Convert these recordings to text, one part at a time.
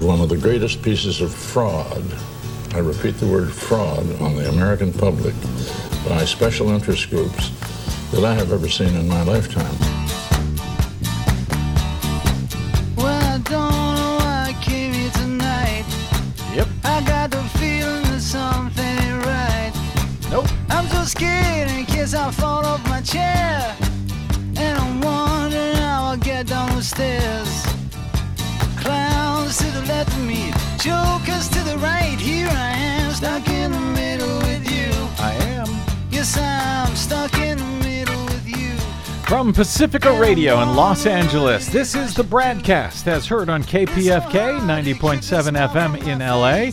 one of the greatest pieces of fraud, I repeat the word fraud, on the American public by special interest groups that I have ever seen in my lifetime. From Pacifica Radio in Los Angeles, this is the BradCast as heard on KPFK 90.7 FM in LA.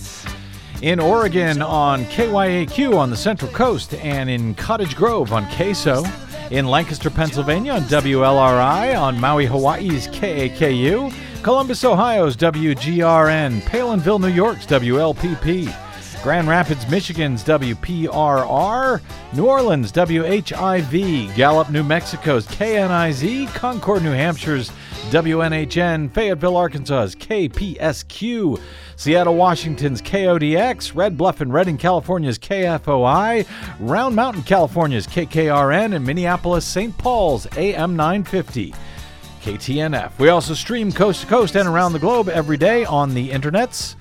In Oregon on KYAQ on the Central Coast and in Cottage Grove on KSO. In Lancaster, Pennsylvania on WLRI, on Maui, Hawaii's KAKU, Columbus, Ohio's WGRN, Palenville, New York's WLPP, Grand Rapids, Michigan's WPRR, New Orleans, WHIV, Gallup, New Mexico's KNIZ, Concord, New Hampshire's WNHN, Fayetteville, Arkansas's KPSQ, Seattle, Washington's KODX, Red Bluff and Redding, California's KFOI, Round Mountain, California's KKRN, and Minneapolis, St. Paul's AM 950. KTNF. We also stream coast to coast and around the globe every day on the internets,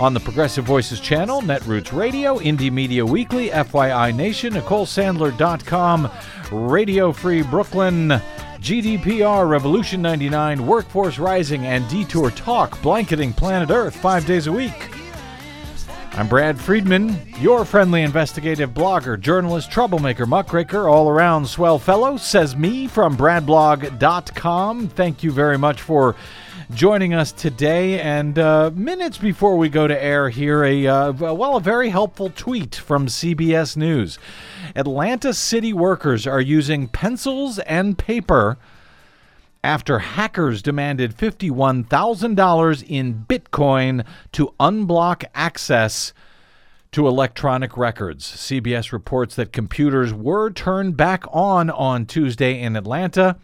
on the Progressive Voices channel, Netroots Radio, Indie Media Weekly, FYI Nation, NicoleSandler.com, Radio Free Brooklyn, GDPR, Revolution 99, Workforce Rising, and Detour Talk, blanketing planet Earth five days a week. I'm Brad Friedman, your friendly investigative blogger, journalist, troublemaker, muckraker, all around swell fellow, says me from bradblog.com. Thank you very much for joining us today. And uh, minutes before we go to air here, a uh, well, a very helpful tweet from CBS News. Atlanta city workers are using pencils and paper after hackers demanded $51,000 in Bitcoin to unblock access to electronic records. CBS reports that computers were turned back on on Tuesday in Atlanta.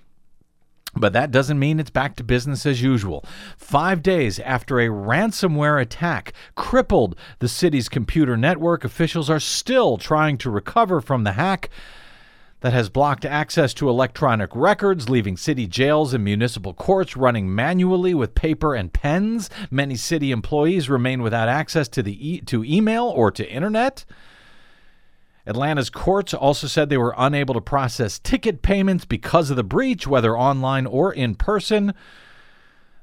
But that doesn't mean it's back to business as usual. Five days after a ransomware attack crippled the city's computer network, officials are still trying to recover from the hack that has blocked access to electronic records, leaving city jails and municipal courts running manually with paper and pens. Many city employees remain without access to the e- to email or to internet. Atlanta's courts also said they were unable to process ticket payments because of the breach, whether online or in person.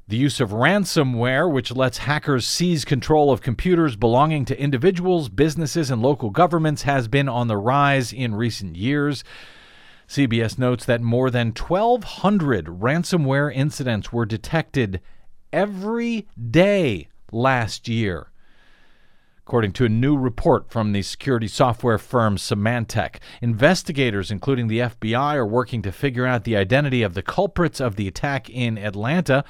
The use of ransomware, which lets hackers seize control of computers belonging to individuals, businesses, and local governments, has been on the rise in recent years. CBS notes that more than 1,200 ransomware incidents were detected every day last year. According to a new report from the security software firm Symantec, investigators, including the FBI, are working to figure out the identity of the culprits of the attack in Atlanta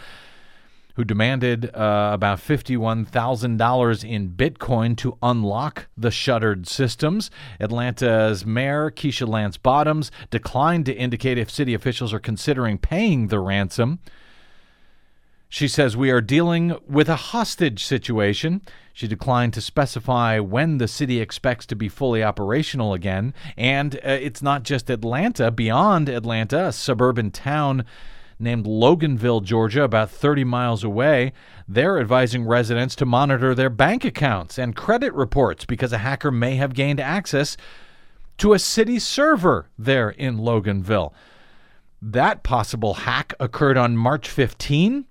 who demanded uh, about $51,000 in Bitcoin to unlock the shuttered systems. Atlanta's mayor, Keisha Lance Bottoms, declined to indicate if city officials are considering paying the ransom. She says, We are dealing with a hostage situation. She declined to specify when the city expects to be fully operational again. And uh, it's not just Atlanta. Beyond Atlanta, a suburban town named Loganville, Georgia, about 30 miles away. They're advising residents to monitor their bank accounts and credit reports because a hacker may have gained access to a city server there in Loganville. That possible hack occurred on March 15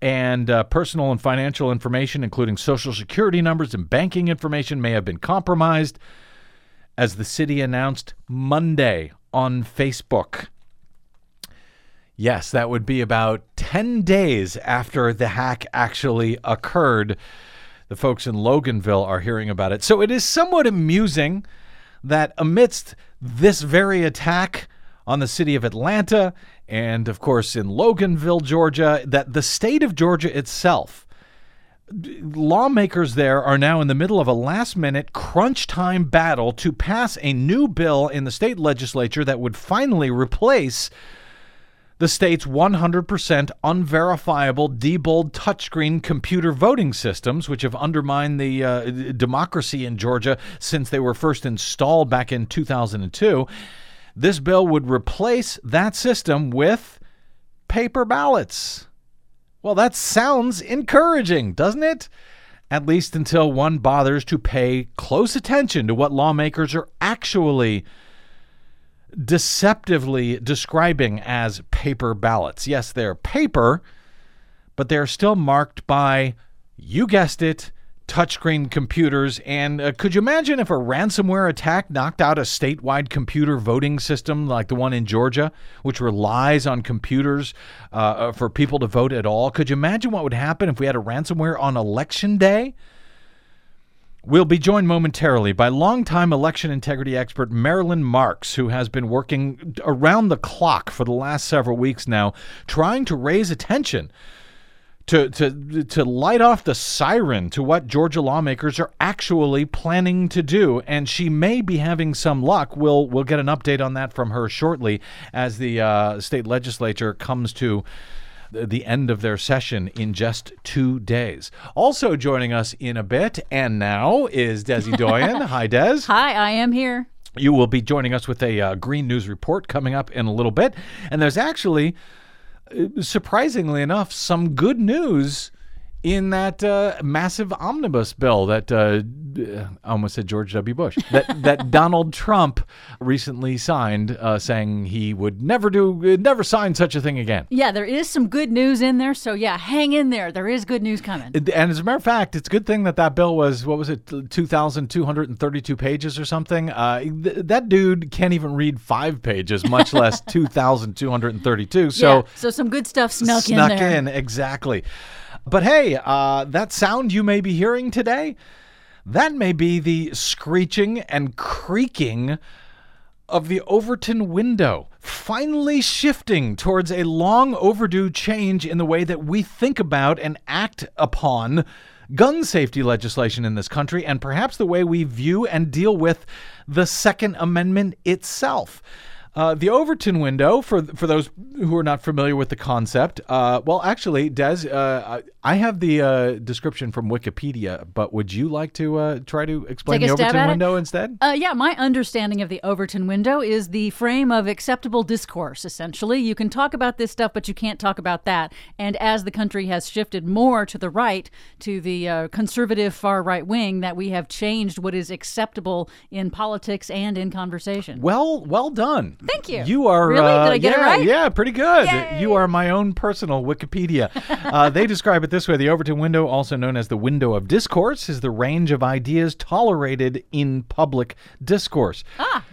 and uh, personal and financial information, including social security numbers and banking information, may have been compromised, as the city announced Monday on Facebook. Yes, that would be about 10 days after the hack actually occurred. The folks in Loganville are hearing about it. So it is somewhat amusing that amidst this very attack on the city of Atlanta and, of course, in Loganville, Georgia, that the state of Georgia itself, lawmakers there are now in the middle of a last minute crunch time battle to pass a new bill in the state legislature that would finally replace the state's 100% unverifiable Diebold touchscreen computer voting systems, which have undermined the uh, democracy in Georgia since they were first installed back in 2002. This bill would replace that system with paper ballots. Well, that sounds encouraging, doesn't it? At least until one bothers to pay close attention to what lawmakers are actually deceptively describing as paper ballots. Yes, they're paper, but they're still marked by, you guessed it, touchscreen computers. And uh, could you imagine if a ransomware attack knocked out a statewide computer voting system like the one in Georgia, which relies on computers uh, uh for people to vote at all? Could you imagine what would happen if we had a ransomware on election day? We'll be joined momentarily by longtime election integrity expert Marilyn Marks, who has been working around the clock for the last several weeks now, trying to raise attention to, to, to light off the siren to what Georgia lawmakers are actually planning to do. And she may be having some luck. We'll, we'll get an update on that from her shortly as the uh, state legislature comes to the end of their session in just two days. Also joining us in a bit and now is Desi Doyen. Hi, Des. Hi, I am here. You will be joining us with a uh, Green News report coming up in a little bit. And there's actually, surprisingly enough, some good news in that uh, massive omnibus bill that uh, I almost said George W. Bush that that Donald Trump recently signed, uh, saying he would never do, never sign such a thing again. Yeah, there is some good news in there. So yeah, hang in there. There is good news coming. And as a matter of fact, it's a good thing that that bill was what was it, two thousand two hundred and thirty-two pages or something. Uh, th- that dude can't even read five pages, much less two thousand two hundred and thirty-two. So yeah, so some good stuff snuck, snuck in there. in exactly. But hey, uh, that sound you may be hearing today, that may be the screeching and creaking of the Overton window, finally shifting towards a long overdue change in the way that we think about and act upon gun safety legislation in this country, and perhaps the way we view and deal with the Second Amendment itself. Uh, the Overton window, for for those who are not familiar with the concept, uh, well, actually, Des, uh, I have the uh, description from Wikipedia, but would you like to uh, try to explain Take the Overton at it? window instead? Uh, yeah, my understanding of the Overton window is the frame of acceptable discourse, essentially. You can talk about this stuff, but you can't talk about that. And as the country has shifted more to the right, to the uh, conservative far right wing, that we have changed what is acceptable in politics and in conversation. Well, well done. Thank you. You are Really? uh, Did I get it yeah, right? Yeah, pretty good. Yay. You are my own personal Wikipedia. uh, they describe it this way: the Overton window, also known as the window of discourse, is the range of ideas tolerated in public discourse. Ah.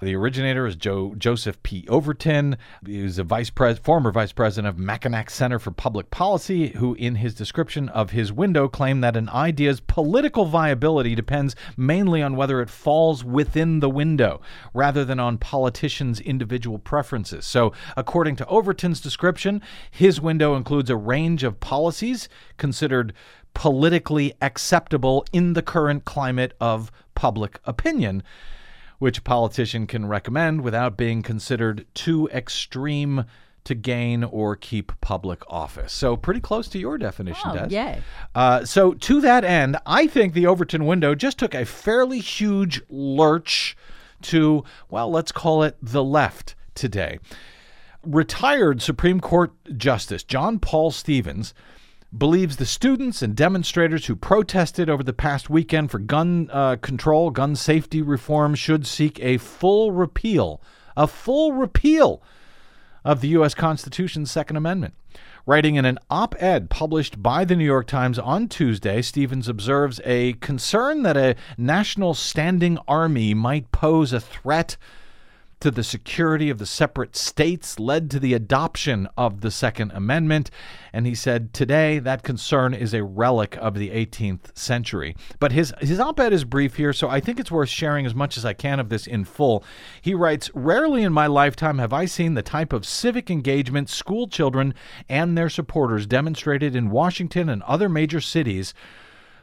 The originator is Joe Joseph P. Overton. He was a vice pres- former vice president of Mackinac Center for Public Policy, who, in his description of his window, claimed that an idea's political viability depends mainly on whether it falls within the window, rather than on politicians' individual preferences. So, according to Overton's description, his window includes a range of policies considered politically acceptable in the current climate of public opinion which a politician can recommend without being considered too extreme to gain or keep public office. So pretty close to your definition, Oh, Des. yay. Uh, so to that end, I think the Overton window just took a fairly huge lurch to, well, let's call it the left today. Retired Supreme Court Justice John Paul Stevens believes the students and demonstrators who protested over the past weekend for gun uh, control, gun safety reform, should seek a full repeal, a full repeal of the U.S. Constitution's Second Amendment. Writing in an op ed published by the New York Times on Tuesday, Stevens observes a concern that a national standing army might pose a threat to the security of the separate states led to the adoption of the Second Amendment. And he said today that concern is a relic of the 18th century. But his, his op ed is brief here, so I think it's worth sharing as much as I can of this in full. He writes Rarely in my lifetime have I seen the type of civic engagement school children and their supporters demonstrated in Washington and other major cities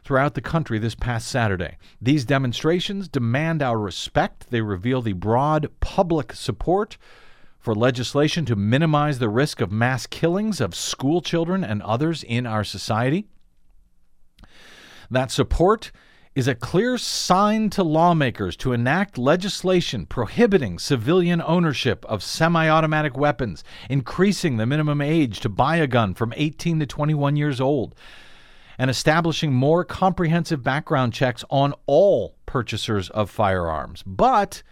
throughout the country this past Saturday. These demonstrations demand our respect. They reveal the broad public support for legislation to minimize the risk of mass killings of school children and others in our society. That support is a clear sign to lawmakers to enact legislation prohibiting civilian ownership of semi automatic weapons, increasing the minimum age to buy a gun from 18 to 21 years old, and establishing more comprehensive background checks on all purchasers of firearms. But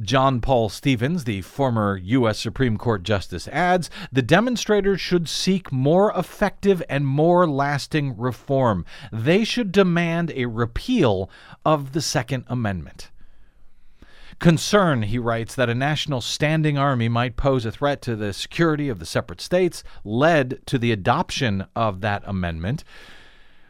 John Paul Stevens, the former U.S. Supreme Court Justice, adds the demonstrators should seek more effective and more lasting reform. They should demand a repeal of the Second Amendment. Concern, he writes, that a national standing army might pose a threat to the security of the separate states led to the adoption of that amendment,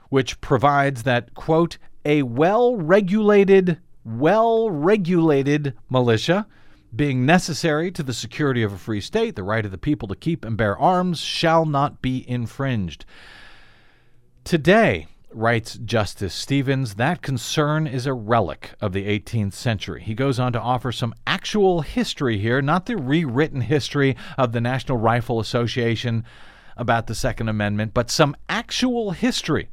which provides that, quote, a well regulated well regulated militia being necessary to the security of a free state, the right of the people to keep and bear arms shall not be infringed. Today, writes Justice Stevens, that concern is a relic of the 18th century. He goes on to offer some actual history here, not the rewritten history of the National Rifle Association about the Second Amendment, but some actual history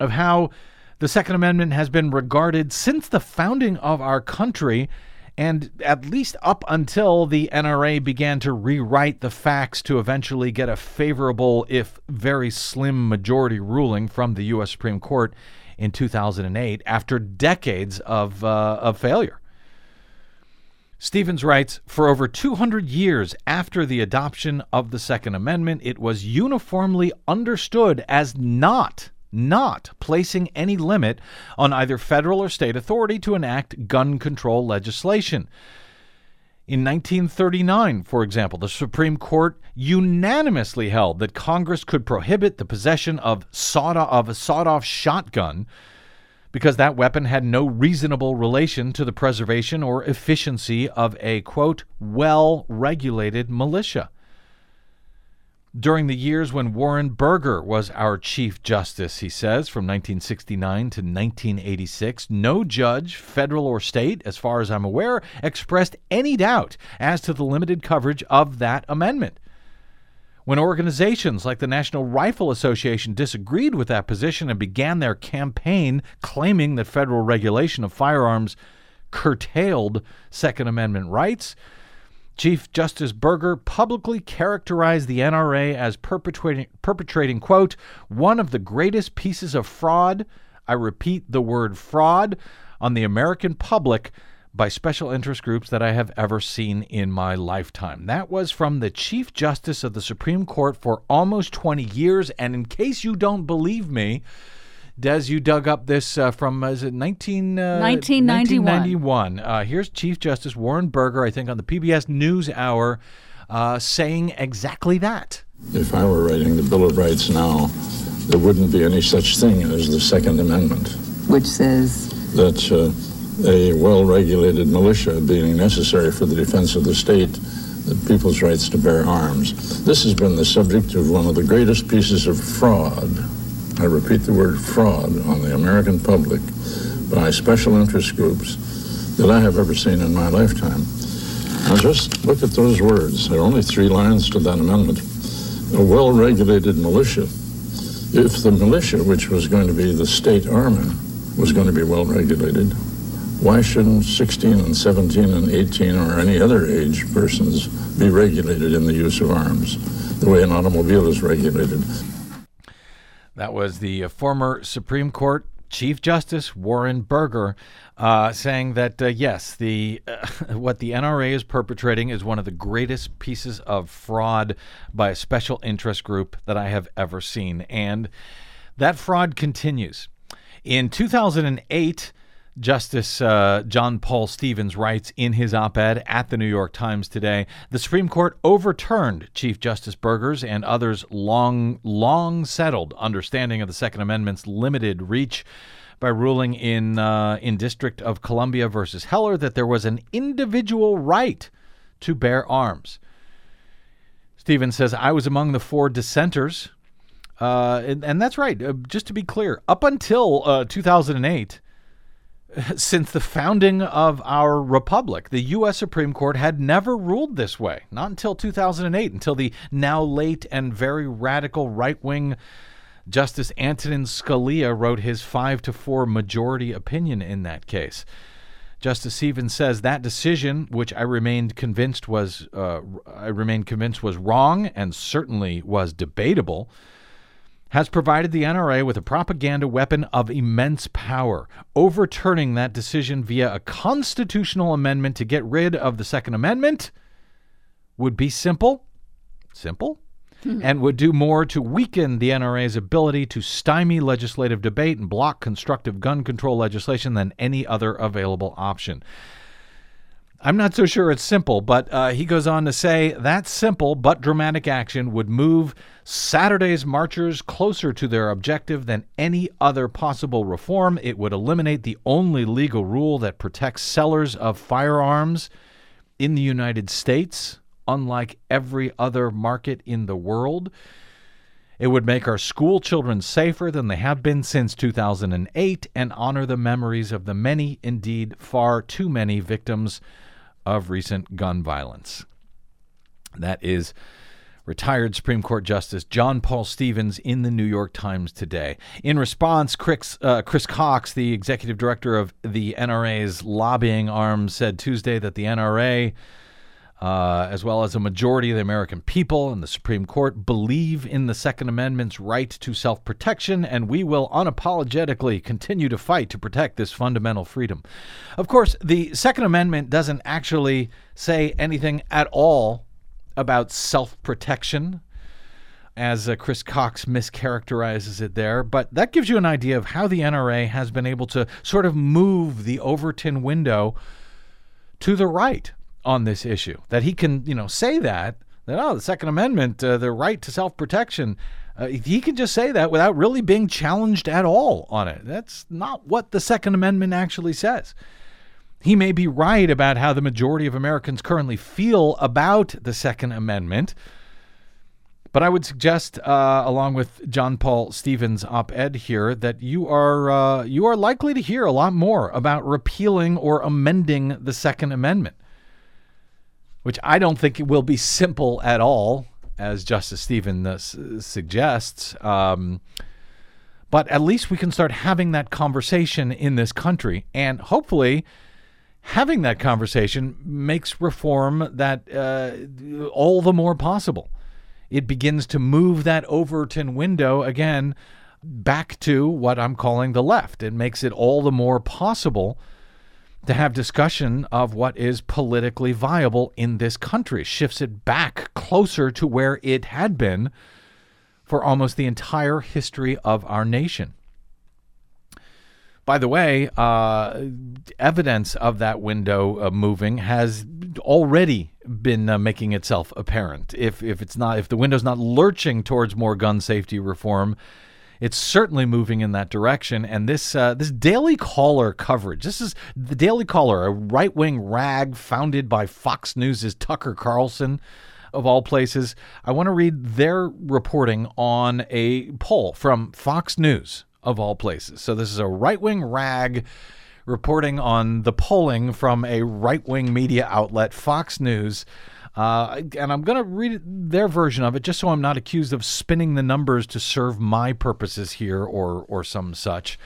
of how the Second Amendment has been regarded since the founding of our country, and at least up until the NRA began to rewrite the facts to eventually get a favorable, if very slim, majority ruling from the U.S. Supreme Court in 2008 after decades of, uh, of failure. Stevens writes For over 200 years after the adoption of the Second Amendment, it was uniformly understood as not not placing any limit on either federal or state authority to enact gun control legislation. In 1939, for example, the Supreme Court unanimously held that Congress could prohibit the possession of, sawed of a sawed off shotgun because that weapon had no reasonable relation to the preservation or efficiency of a, quote, well regulated militia during the years when Warren Burger was our Chief Justice, he says, from 1969 to 1986. No judge, federal or state, as far as I'm aware, expressed any doubt as to the limited coverage of that amendment. When organizations like the National Rifle Association disagreed with that position and began their campaign claiming that federal regulation of firearms curtailed Second Amendment rights, Chief Justice Burger publicly characterized the NRA as perpetrating, perpetrating, quote, one of the greatest pieces of fraud, I repeat the word fraud, on the American public by special interest groups that I have ever seen in my lifetime. That was from the Chief Justice of the Supreme Court for almost 20 years. And in case you don't believe me, Des, you dug up this uh, from uh, is it 19, uh, 1991. 1991. Uh, here's Chief Justice Warren Burger, I think, on the PBS News Hour, uh, saying exactly that. If I were writing the Bill of Rights now, there wouldn't be any such thing as the Second Amendment. Which says? That uh, a well regulated militia being necessary for the defense of the state, the people's rights to bear arms. This has been the subject of one of the greatest pieces of fraud I repeat the word fraud on the American public by special interest groups that I have ever seen in my lifetime. Now just look at those words. There are only three lines to that amendment. A well regulated militia. If the militia, which was going to be the state army, was going to be well regulated, why shouldn't 16 and 17 and 18 or any other age persons be regulated in the use of arms the way an automobile is regulated? That was the uh, former Supreme Court Chief Justice Warren Burger uh, saying that uh, yes, the uh, what the NRA is perpetrating is one of the greatest pieces of fraud by a special interest group that I have ever seen, and that fraud continues. In 2008, Justice uh, John Paul Stevens writes in his op ed at the New York Times today the Supreme Court overturned Chief Justice Burger's and others' long, long settled understanding of the Second Amendment's limited reach by ruling in, uh, in District of Columbia versus Heller that there was an individual right to bear arms. Stevens says, I was among the four dissenters. Uh, and, and, that's right. Uh, just to be clear, up until uh, 2008, since the founding of our republic. The U.S. Supreme Court had never ruled this way, not until 2008, until the now late and very radical right wing Justice Antonin Scalia wrote his 5 to 4 majority opinion in that case. Justice Stevens says that decision, which I remained convinced was uh, I remained convinced was wrong and certainly was debatable, has provided the NRA with a propaganda weapon of immense power. Overturning that decision via a constitutional amendment to get rid of the Second Amendment would be simple, simple, hmm. and would do more to weaken the NRA's ability to stymie legislative debate and block constructive gun control legislation than any other available option. I'm not so sure it's simple, but uh, he goes on to say that simple but dramatic action would move Saturday's marchers closer to their objective than any other possible reform. It would eliminate the only legal rule that protects sellers of firearms in the United States unlike every other market in the world. It would make our school children safer than they have been since 2008 and honor the memories of the many, indeed far too many, victims of recent gun violence. That is retired Supreme Court Justice John Paul Stevens in the New York Times today. In response, Chris, uh, Chris Cox, the executive director of the NRA's lobbying arm, said Tuesday that the NRA uh, as well as a majority of the American people and the Supreme Court, believe in the Second Amendment's right to self protection, and we will unapologetically continue to fight to protect this fundamental freedom. Of course, the Second Amendment doesn't actually say anything at all about self protection. As uh, Chris Cox mischaracterizes it there, but that gives you an idea of how the NRA has been able to sort of move the Overton window to the right on this issue. That he can, you know, say that that oh, the Second Amendment, uh, the right to self-protection. Uh, he can just say that without really being challenged at all on it. That's not what the Second Amendment actually says. He may be right about how the majority of Americans currently feel about the Second Amendment. But I would suggest, uh, along with John Paul Stevens' op-ed here, that you are uh, you are likely to hear a lot more about repealing or amending the Second Amendment which I don't think will be simple at all, as Justice Stevens uh, suggests. Um, but at least we can start having that conversation in this country, and hopefully, having that conversation makes reform that uh, all the more possible. It begins to move that Overton window again back to what I'm calling the left. It makes it all the more possible to have discussion of what is politically viable in this country, shifts it back closer to where it had been for almost the entire history of our nation. By the way, uh, evidence of that window uh, moving has already been uh, making itself apparent. If if it's not if the window's not lurching towards more gun safety reform, it's certainly moving in that direction. And this uh, this Daily Caller coverage, this is the Daily Caller, a right wing rag founded by Fox News' Tucker Carlson. Of all places, I want to read their reporting on a poll from Fox News, of all places. So, this is a right wing rag reporting on the polling from a right wing media outlet, Fox News. Uh, and I'm going to read their version of it just so I'm not accused of spinning the numbers to serve my purposes here or, or some such.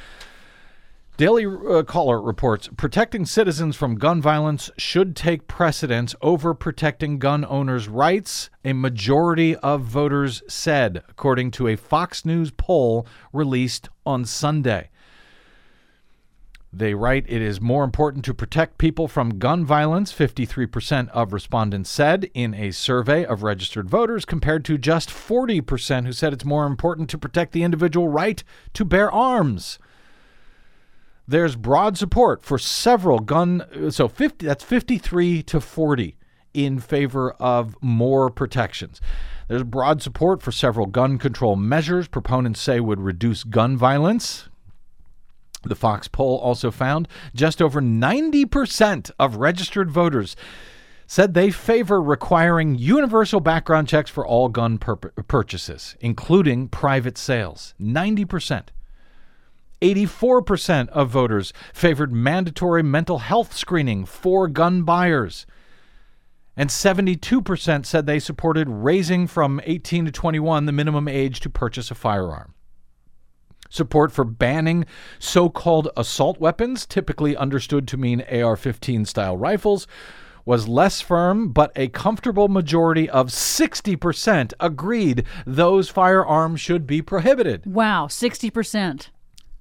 Daily uh, Caller reports protecting citizens from gun violence should take precedence over protecting gun owners' rights, a majority of voters said, according to a Fox News poll released on Sunday. They write it is more important to protect people from gun violence, 53% of respondents said in a survey of registered voters, compared to just 40% who said it's more important to protect the individual right to bear arms. There's broad support for several gun so 50 that's 53 to 40 in favor of more protections. There's broad support for several gun control measures proponents say would reduce gun violence, the Fox poll also found just over 90% of registered voters said they favor requiring universal background checks for all gun pur- purchases, including private sales. 90%. 84% of voters favored mandatory mental health screening for gun buyers. And 72% said they supported raising from 18 to 21 the minimum age to purchase a firearm. Support for banning so called assault weapons, typically understood to mean AR 15 style rifles, was less firm, but a comfortable majority of 60% agreed those firearms should be prohibited. Wow, 60%.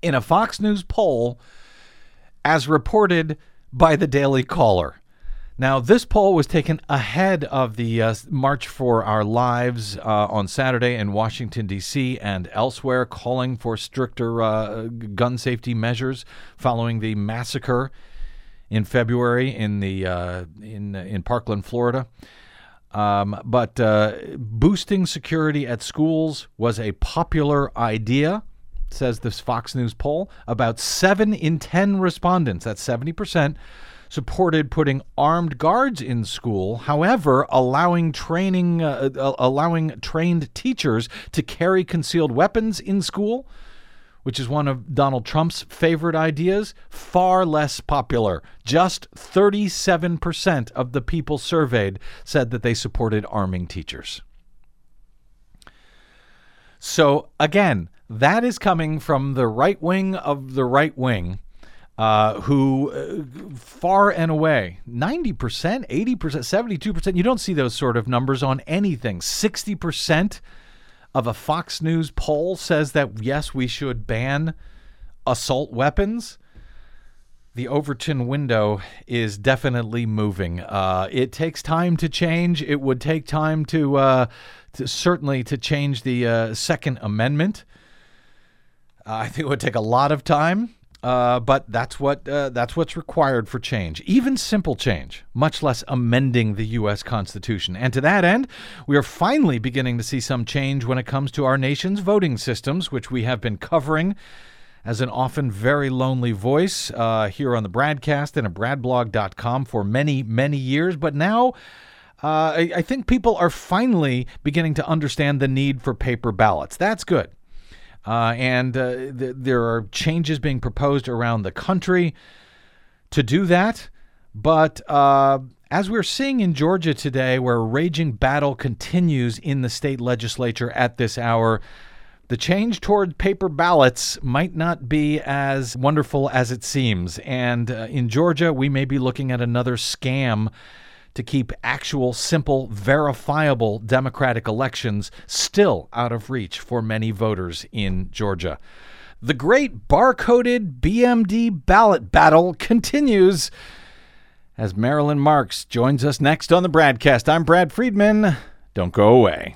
In a Fox News poll, as reported by the Daily Caller. Now, this poll was taken ahead of the uh, March for Our Lives uh, on Saturday in Washington, D.C., and elsewhere, calling for stricter uh, gun safety measures following the massacre in February in the uh, in in Parkland, Florida. Um, but uh, boosting security at schools was a popular idea, says this Fox News poll. About seven in ten respondents, that's seventy percent, supported putting armed guards in school. However, allowing training, uh, uh allowing trained teachers to carry concealed weapons in school which is one of Donald Trump's favorite ideas, far less popular. Just 37% of the people surveyed said that they supported arming teachers. So, again, that is coming from the right wing of the right wing. Uh, who uh, far and away 90%, 80%, 72%, you don't see those sort of numbers on anything. 60% of a Fox News poll says that yes, we should ban assault weapons. The Overton window is definitely moving. Uh, it takes time to change. It would take time to, uh, to certainly to change the uh, Second Amendment. I think it would take a lot of time. Uh, but that's what uh, that's what's required for change, even simple change, much less amending the U.S. Constitution. And to that end, we are finally beginning to see some change when it comes to our nation's voting systems, which we have been covering as an often very lonely voice uh, here on the BradCast and at bradblog.com for many many years. But now. Uh, I, I think people are finally beginning to understand the need for paper ballots. That's good. Uh, and uh, th- there are changes being proposed around the country to do that. But uh, as we're seeing in Georgia today, where a raging battle continues in the state legislature at this hour, the change toward paper ballots might not be as wonderful as it seems. And uh, in Georgia, we may be looking at another scam to keep actual, simple, verifiable Democratic elections still out of reach for many voters in Georgia. The great barcoded BMD ballot battle continues as Marilyn Marks joins us next on the BradCast. I'm Brad Friedman. Don't go away.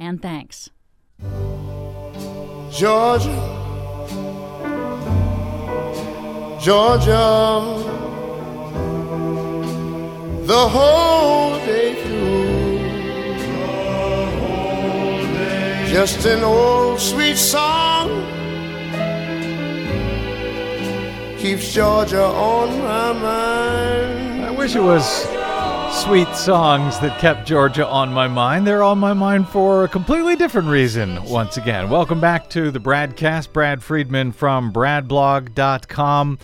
and thanks. Georgia, Georgia, the whole day through. Just an old sweet song keeps Georgia on my mind. I wish it was sweet songs that kept Georgia on my mind. They're on my mind for a completely different reason, once again. Welcome back to the BradCast. Brad Friedman from bradblog.com.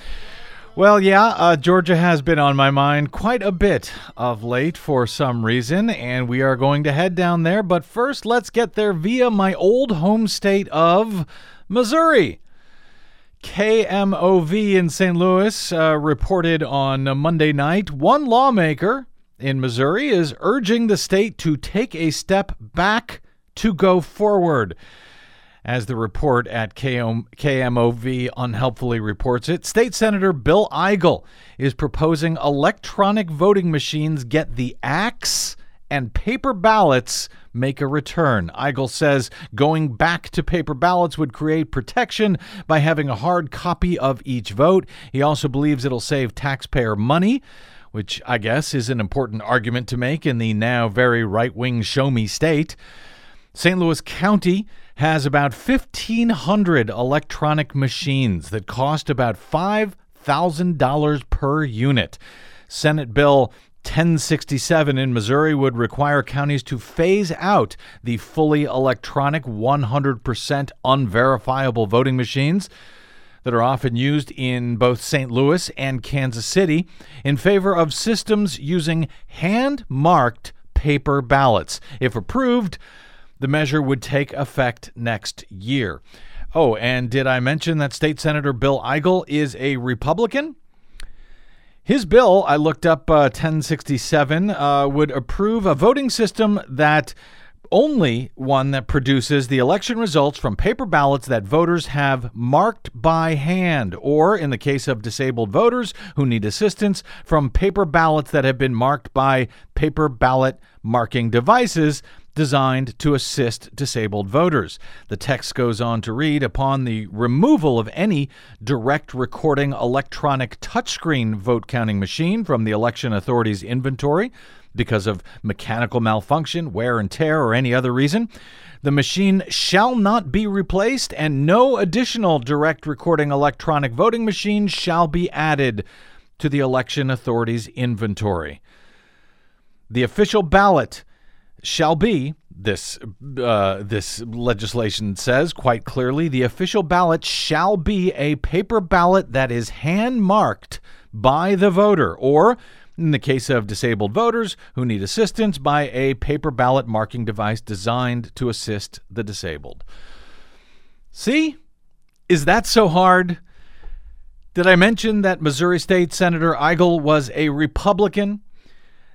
Well, yeah, uh, Georgia has been on my mind quite a bit of late for some reason, and we are going to head down there. But first, let's get there via my old home state of Missouri. KMOV in St. Louis uh, reported on Monday night one lawmaker in Missouri is urging the state to take a step back to go forward. As the report at KMOV unhelpfully reports it, State Senator Bill Eigel is proposing electronic voting machines get the axe and paper ballots make a return. Eigel says going back to paper ballots would create protection by having a hard copy of each vote. He also believes it'll save taxpayer money. Which I guess is an important argument to make in the now very right wing show me state. St. Louis County has about 1,500 electronic machines that cost about $5,000 per unit. Senate Bill 1067 in Missouri would require counties to phase out the fully electronic 100% unverifiable voting machines that are often used in both St. Louis and Kansas City in favor of systems using hand marked paper ballots. If approved, the measure would take effect next year. Oh, and did I mention that State Senator Bill Eigel is a Republican? His bill, I looked up uh, 1067, uh, would approve a voting system that only one that produces the election results from paper ballots that voters have marked by hand, or in the case of disabled voters who need assistance, from paper ballots that have been marked by paper ballot marking devices designed to assist disabled voters. The text goes on to read Upon the removal of any direct recording electronic touchscreen vote counting machine from the election authority's inventory because of mechanical malfunction, wear and tear, or any other reason, the machine shall not be replaced and no additional direct recording electronic voting machine shall be added to the election authority's inventory. The official ballot shall be this uh, this legislation says quite clearly the official ballot shall be a paper ballot that is hand marked by the voter or in the case of disabled voters who need assistance by a paper ballot marking device designed to assist the disabled. See? Is that so hard? Did I mention that Missouri State Senator Eigel was a Republican?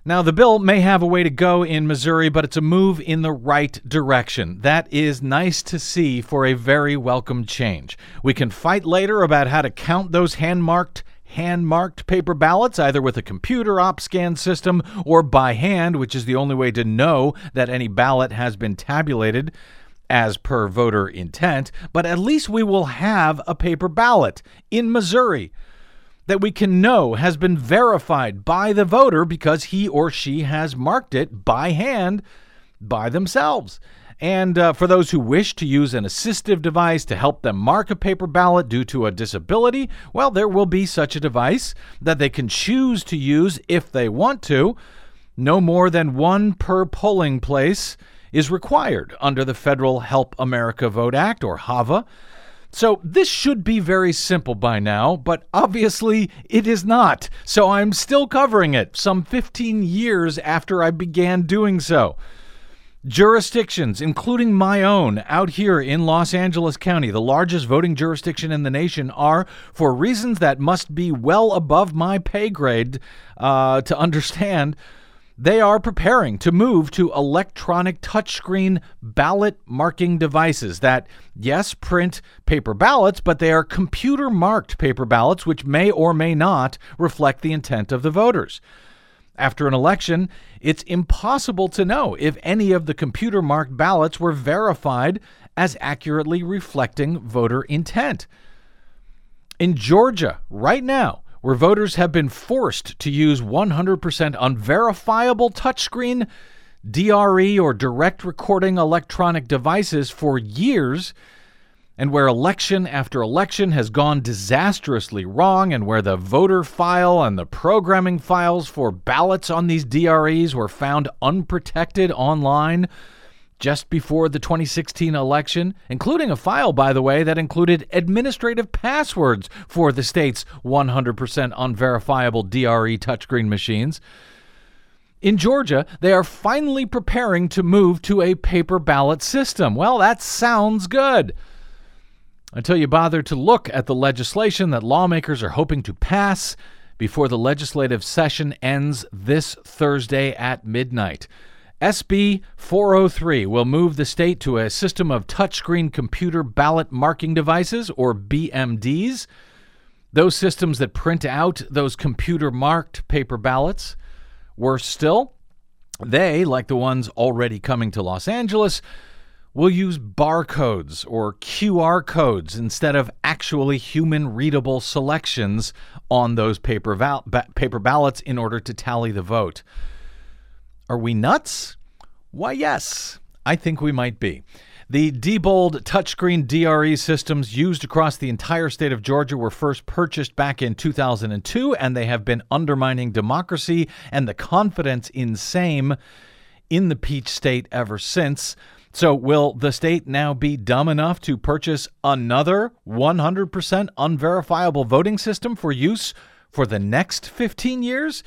Now, the bill may have a way to go in Missouri, but it's a move in the right direction. That is nice to see for a very welcome change. We can fight later about how to count those hand marked hand marked paper ballots, either with a computer op scan system or by hand, which is the only way to know that any ballot has been tabulated as per voter intent. But at least we will have a paper ballot in Missouri that we can know has been verified by the voter because he or she has marked it by hand by themselves. And uh, for those who wish to use an assistive device to help them mark a paper ballot due to a disability, well, there will be such a device that they can choose to use if they want to. No more than one per polling place is required under the Federal Help America Vote Act, or HAVA. So this should be very simple by now, but obviously it is not. So I'm still covering it some 15 years after I began doing so. Jurisdictions, including my own, out here in Los Angeles County, the largest voting jurisdiction in the nation, are, for reasons that must be well above my pay grade uh, to understand, they are preparing to move to electronic touchscreen ballot marking devices that, yes, print paper ballots, but they are computer marked paper ballots, which may or may not reflect the intent of the voters. After an election, it's impossible to know if any of the computer marked ballots were verified as accurately reflecting voter intent. In Georgia, right now, where voters have been forced to use 100% unverifiable touchscreen, DRE, or direct recording electronic devices for years, and where election after election has gone disastrously wrong, and where the voter file and the programming files for ballots on these DREs were found unprotected online just before the 2016 election, including a file, by the way, that included administrative passwords for the state's 100% unverifiable DRE touchscreen machines. In Georgia, they are finally preparing to move to a paper ballot system. Well, that sounds good until you bother to look at the legislation that lawmakers are hoping to pass before the legislative session ends this Thursday at midnight. SB 403 will move the state to a system of touchscreen computer ballot marking devices, or BMDs. Those systems that print out those computer marked paper ballots. Worse still, They, like the ones already coming to Los Angeles, will use barcodes or QR codes instead of actually human readable selections on those paper, val- ba- paper ballots in order to tally the vote. Are we nuts? Why, yes, I think we might be. The Diebold touchscreen DRE systems used across the entire state of Georgia were first purchased back in 2002, and they have been undermining democracy and the confidence in same in the Peach State ever since. So, will the state now be dumb enough to purchase another 100% unverifiable voting system for use for the next 15 years?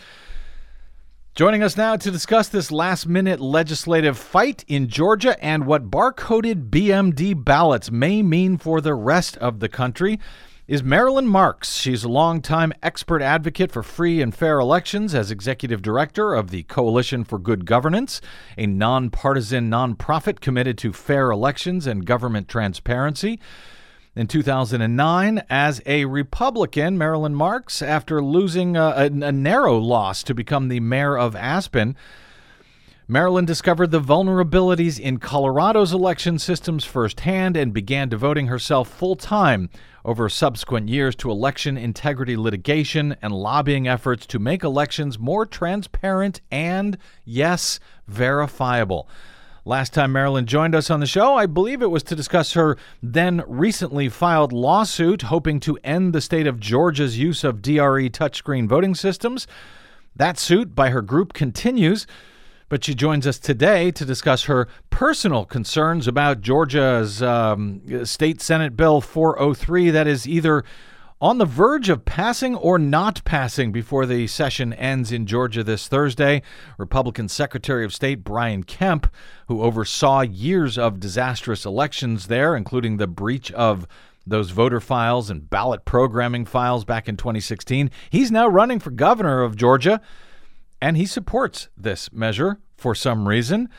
Joining us now to discuss this last minute legislative fight in Georgia and what barcoded BMD ballots may mean for the rest of the country is Marilyn Marks. She's a longtime expert advocate for free and fair elections as executive director of the Coalition for Good Governance, a nonpartisan nonprofit committed to fair elections and government transparency. In 2009, as a Republican, Marilyn Marks, after losing a, a, a narrow loss to become the mayor of Aspen, Marilyn discovered the vulnerabilities in Colorado's election systems firsthand and began devoting herself full time over subsequent years to election integrity litigation and lobbying efforts to make elections more transparent and, yes, verifiable. Last time Marilyn joined us on the show, I believe it was to discuss her then recently filed lawsuit hoping to end the state of Georgia's use of DRE touchscreen voting systems. That suit by her group continues, but she joins us today to discuss her personal concerns about Georgia's um, State Senate Bill 403 that is either on the verge of passing or not passing before the session ends in Georgia this Thursday. Republican Secretary of State Brian Kemp, who oversaw years of disastrous elections there, including the breach of those voter files and ballot programming files back in 2016, he's now running for governor of Georgia, and he supports this measure for some reason.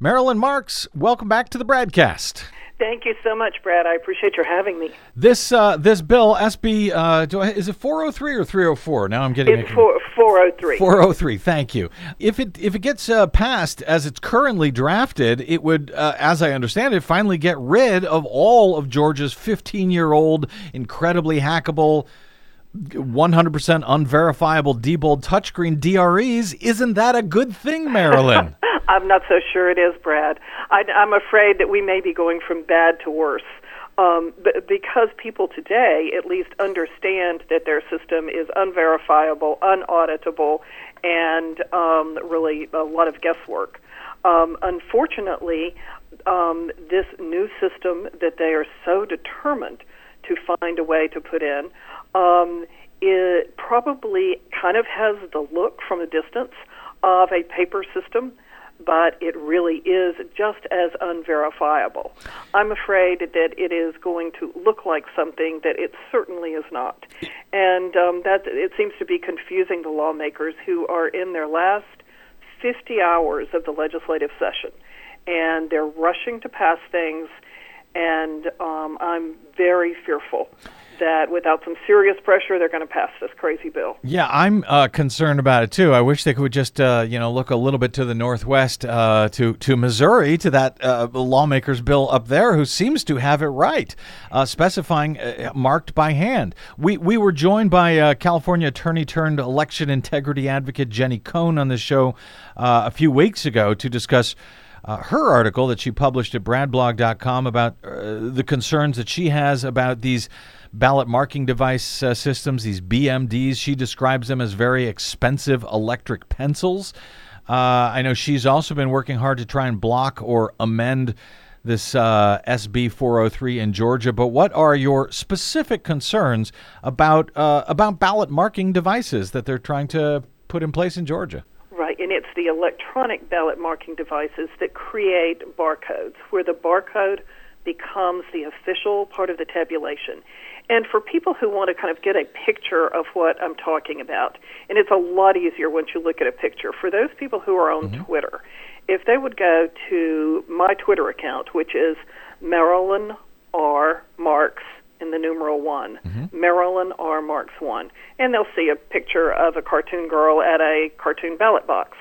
Marilyn Marks, welcome back to the broadcast. Thank you so much, Brad. I appreciate your having me. This uh, this bill, SB, uh, do I, is it 403 or 304? Now I'm getting it's four, 403. 403. Thank you. If it if it gets uh, passed as it's currently drafted, it would, uh, as I understand it, finally get rid of all of Georgia's 15 year old, incredibly hackable. 100% unverifiable Diebold touchscreen DREs. Isn't that a good thing, Marilyn? I'm not so sure it is, Brad. I, I'm afraid that we may be going from bad to worse. Um, because people today at least understand that their system is unverifiable, unauditable, and um, really a lot of guesswork. Um, unfortunately, um, this new system that they are so determined to find a way to put in, um, it probably kind of has the look from a distance of a paper system but it really is just as unverifiable. I'm afraid that it is going to look like something that it certainly is not, and um, that it seems to be confusing the lawmakers who are in their last 50 hours of the legislative session, and they're rushing to pass things, and um, I'm very fearful that without some serious pressure, they're going to pass this crazy bill. Yeah, I'm uh, concerned about it too. I wish they could just, uh, you know, look a little bit to the northwest, uh, to to Missouri, to that uh, lawmaker's bill up there, who seems to have it right, uh, specifying uh, marked by hand. We we were joined by California attorney turned election integrity advocate Jenny Cohn on the show a few weeks ago to discuss. Uh, her article that she published at bradblog.com about uh, the concerns that she has about these ballot marking device uh, systems, these BMDs. She describes them as very expensive electric pencils. Uh, I know she's also been working hard to try and block or amend this uh, SB 403 in Georgia. But what are your specific concerns about uh, about ballot marking devices that they're trying to put in place in Georgia? Right, and it's the electronic ballot marking devices that create barcodes, where the barcode becomes the official part of the tabulation. And for people who want to kind of get a picture of what I'm talking about, and it's a lot easier once you look at a picture, for those people who are on mm-hmm. Twitter, if they would go to my Twitter account, which is Marilyn R. Marks in the numeral one, mm-hmm. Marilyn R. Marks one, and they'll see a picture of a cartoon girl at a cartoon ballot box.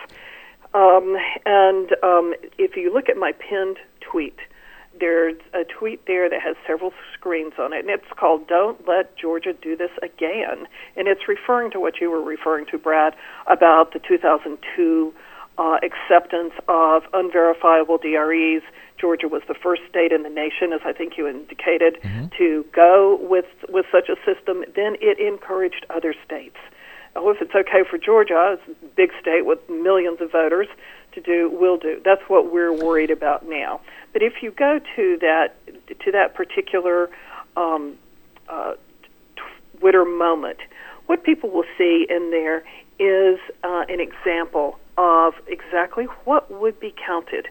Um, and um, if you look at my pinned tweet, there's a tweet there that has several screens on it, and it's called Don't Let Georgia Do This Again. And it's referring to what you were referring to, Brad, about the 2002 uh, acceptance of unverifiable DREs. Georgia was the first state in the nation, as I think you indicated, to go with, with such a system. Then it encouraged other states. Oh, if it's okay for Georgia, it's a big state with millions of voters, to do, will do. That's what we're worried about now. But if you go to that to that particular um, uh, Twitter moment, what people will see in there is uh, an example of exactly what would be counted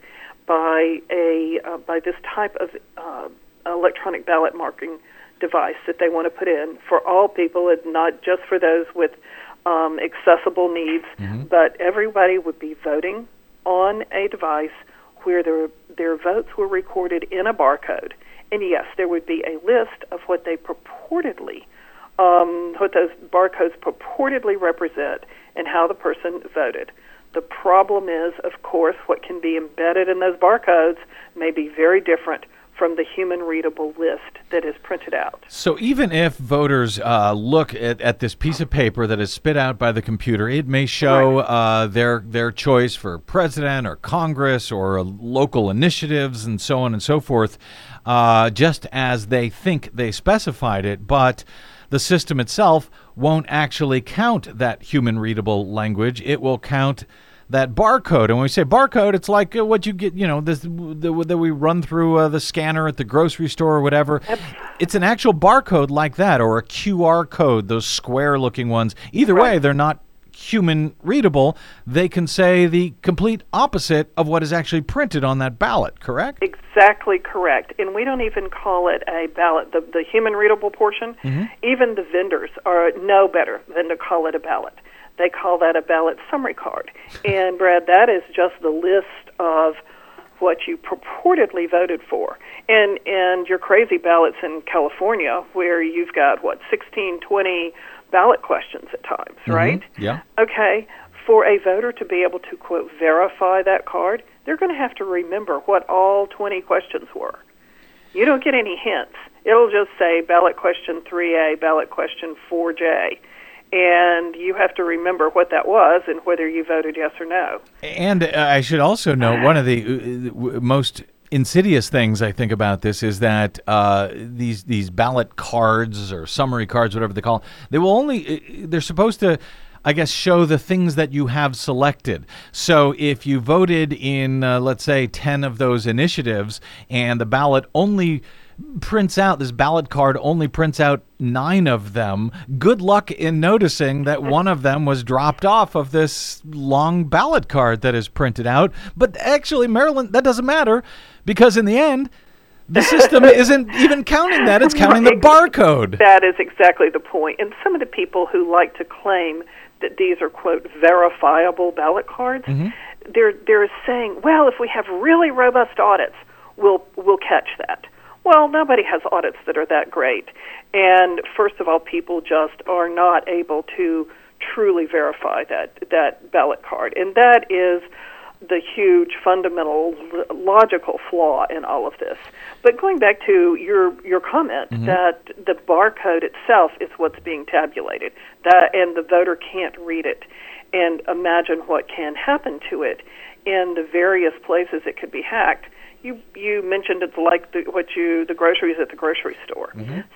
by a uh, by this type of uh, electronic ballot marking device that they want to put in for all people, and not just for those with um, accessible needs, but everybody would be voting on a device where their their votes were recorded in a barcode. And yes, there would be a list of what they purportedly, um, what those barcodes purportedly represent, and how the person voted. The problem is, of course, what can be embedded in those barcodes may be very different from the human readable list that is printed out. So even if voters uh, look at, at this piece of paper that is spit out by the computer, it may show uh, their their choice for president or Congress or uh, local initiatives and so on and so forth, uh, just as they think they specified it, but. The system itself won't actually count that human readable language. It will count that barcode. And when we say barcode, it's like uh, what you get, you know, this that we run through uh, the scanner at the grocery store or whatever. It's an actual barcode like that or a QR code, those square looking ones. Either way, they're not human readable. They can say the complete opposite of what is actually printed on that ballot, correct? Exactly correct. And we don't even call it a ballot, the, the human readable portion. Even the vendors are know better than to call it a ballot. They call that a ballot summary card. And Brad, that is just the list of what you purportedly voted for. And and your crazy ballots in California where you've got what 16, 20 ballot questions at times, mm-hmm. right? Yeah. Okay, for a voter to be able to quote verify that card, they're going to have to remember what all 20 questions were. You don't get any hints. It'll just say ballot question 3A, ballot question 4J. And you have to remember what that was and whether you voted yes or no. And uh, I should also note one of the uh, most insidious things I think about this is that uh, these these ballot cards or summary cards, whatever they call, they will only uh, they're supposed to. I guess show the things that you have selected. So if you voted in, uh, let's say, 10 of those initiatives and the ballot only prints out, this ballot card only prints out nine of them, good luck in noticing that one of them was dropped off of this long ballot card that is printed out. But actually, Marilyn, that doesn't matter because in the end, the system isn't even counting that, it's counting the barcode. That is exactly the point. And some of the people who like to claim that these are quote verifiable ballot cards, mm-hmm. they're they're saying, well, if we have really robust audits, we'll we'll catch that. Well, nobody has audits that are that great. And first of all, people just are not able to truly verify that that ballot card. And that is the huge fundamental logical flaw in all of this. But going back to your your comment mm-hmm. that the barcode itself is what's being tabulated, that and the voter can't read it and imagine what can happen to it in the various places it could be hacked. You you mentioned it's like the, what you the groceries at the grocery store.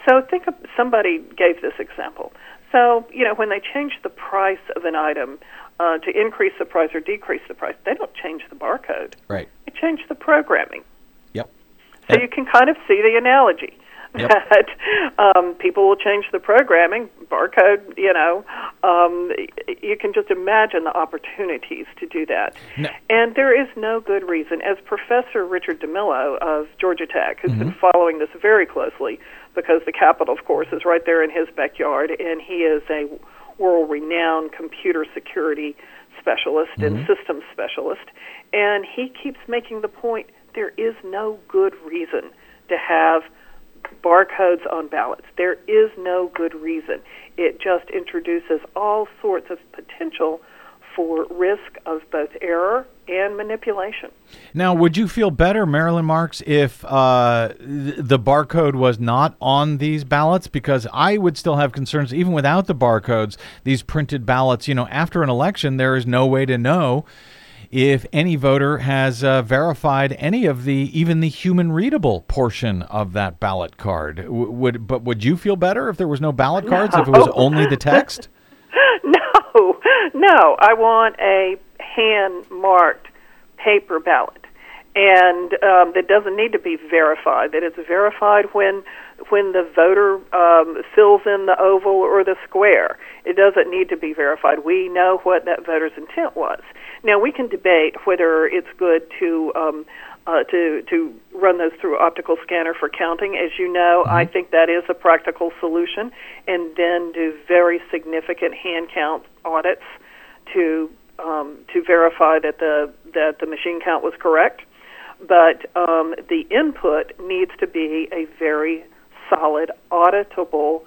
So think of somebody gave this example. So you know when they change the price of an item uh, to increase the price or decrease the price, they don't change the barcode. Right. They change the programming. Yep. So you can kind of see the analogy Yep. that um, people will change the programming, barcode, you know. Um, you can just imagine the opportunities to do that. No. And there is no good reason. As Professor Richard DeMillo of Georgia Tech, who's been following this very closely, because the Capitol, of course, is right there in his backyard, and he is a world renowned computer security specialist and systems specialist. And he keeps making the point there is no good reason to have barcodes on ballots. There is no good reason. It just introduces all sorts of potential for risk of both error and manipulation. Now, would you feel better, Marilyn Marks, if uh, th- the barcode was not on these ballots? Because I would still have concerns, even without the barcodes, these printed ballots. You know, after an election, there is no way to know if any voter has uh, verified any of the even the human readable portion of that ballot card. W- would but would you feel better if there was no ballot cards if it was only the text? no, no. I want a hand marked paper ballot, and um, that doesn't need to be verified. That it's verified when when the voter um, fills in the oval or the square. It doesn't need to be verified. We know what that voter's intent was. Now we can debate whether it's good to um, uh, to to run those through optical scanner for counting. As you know, I think that is a practical solution, and then do very significant hand count audits to um, to verify that the that the machine count was correct. But um, the input needs to be a very solid, auditable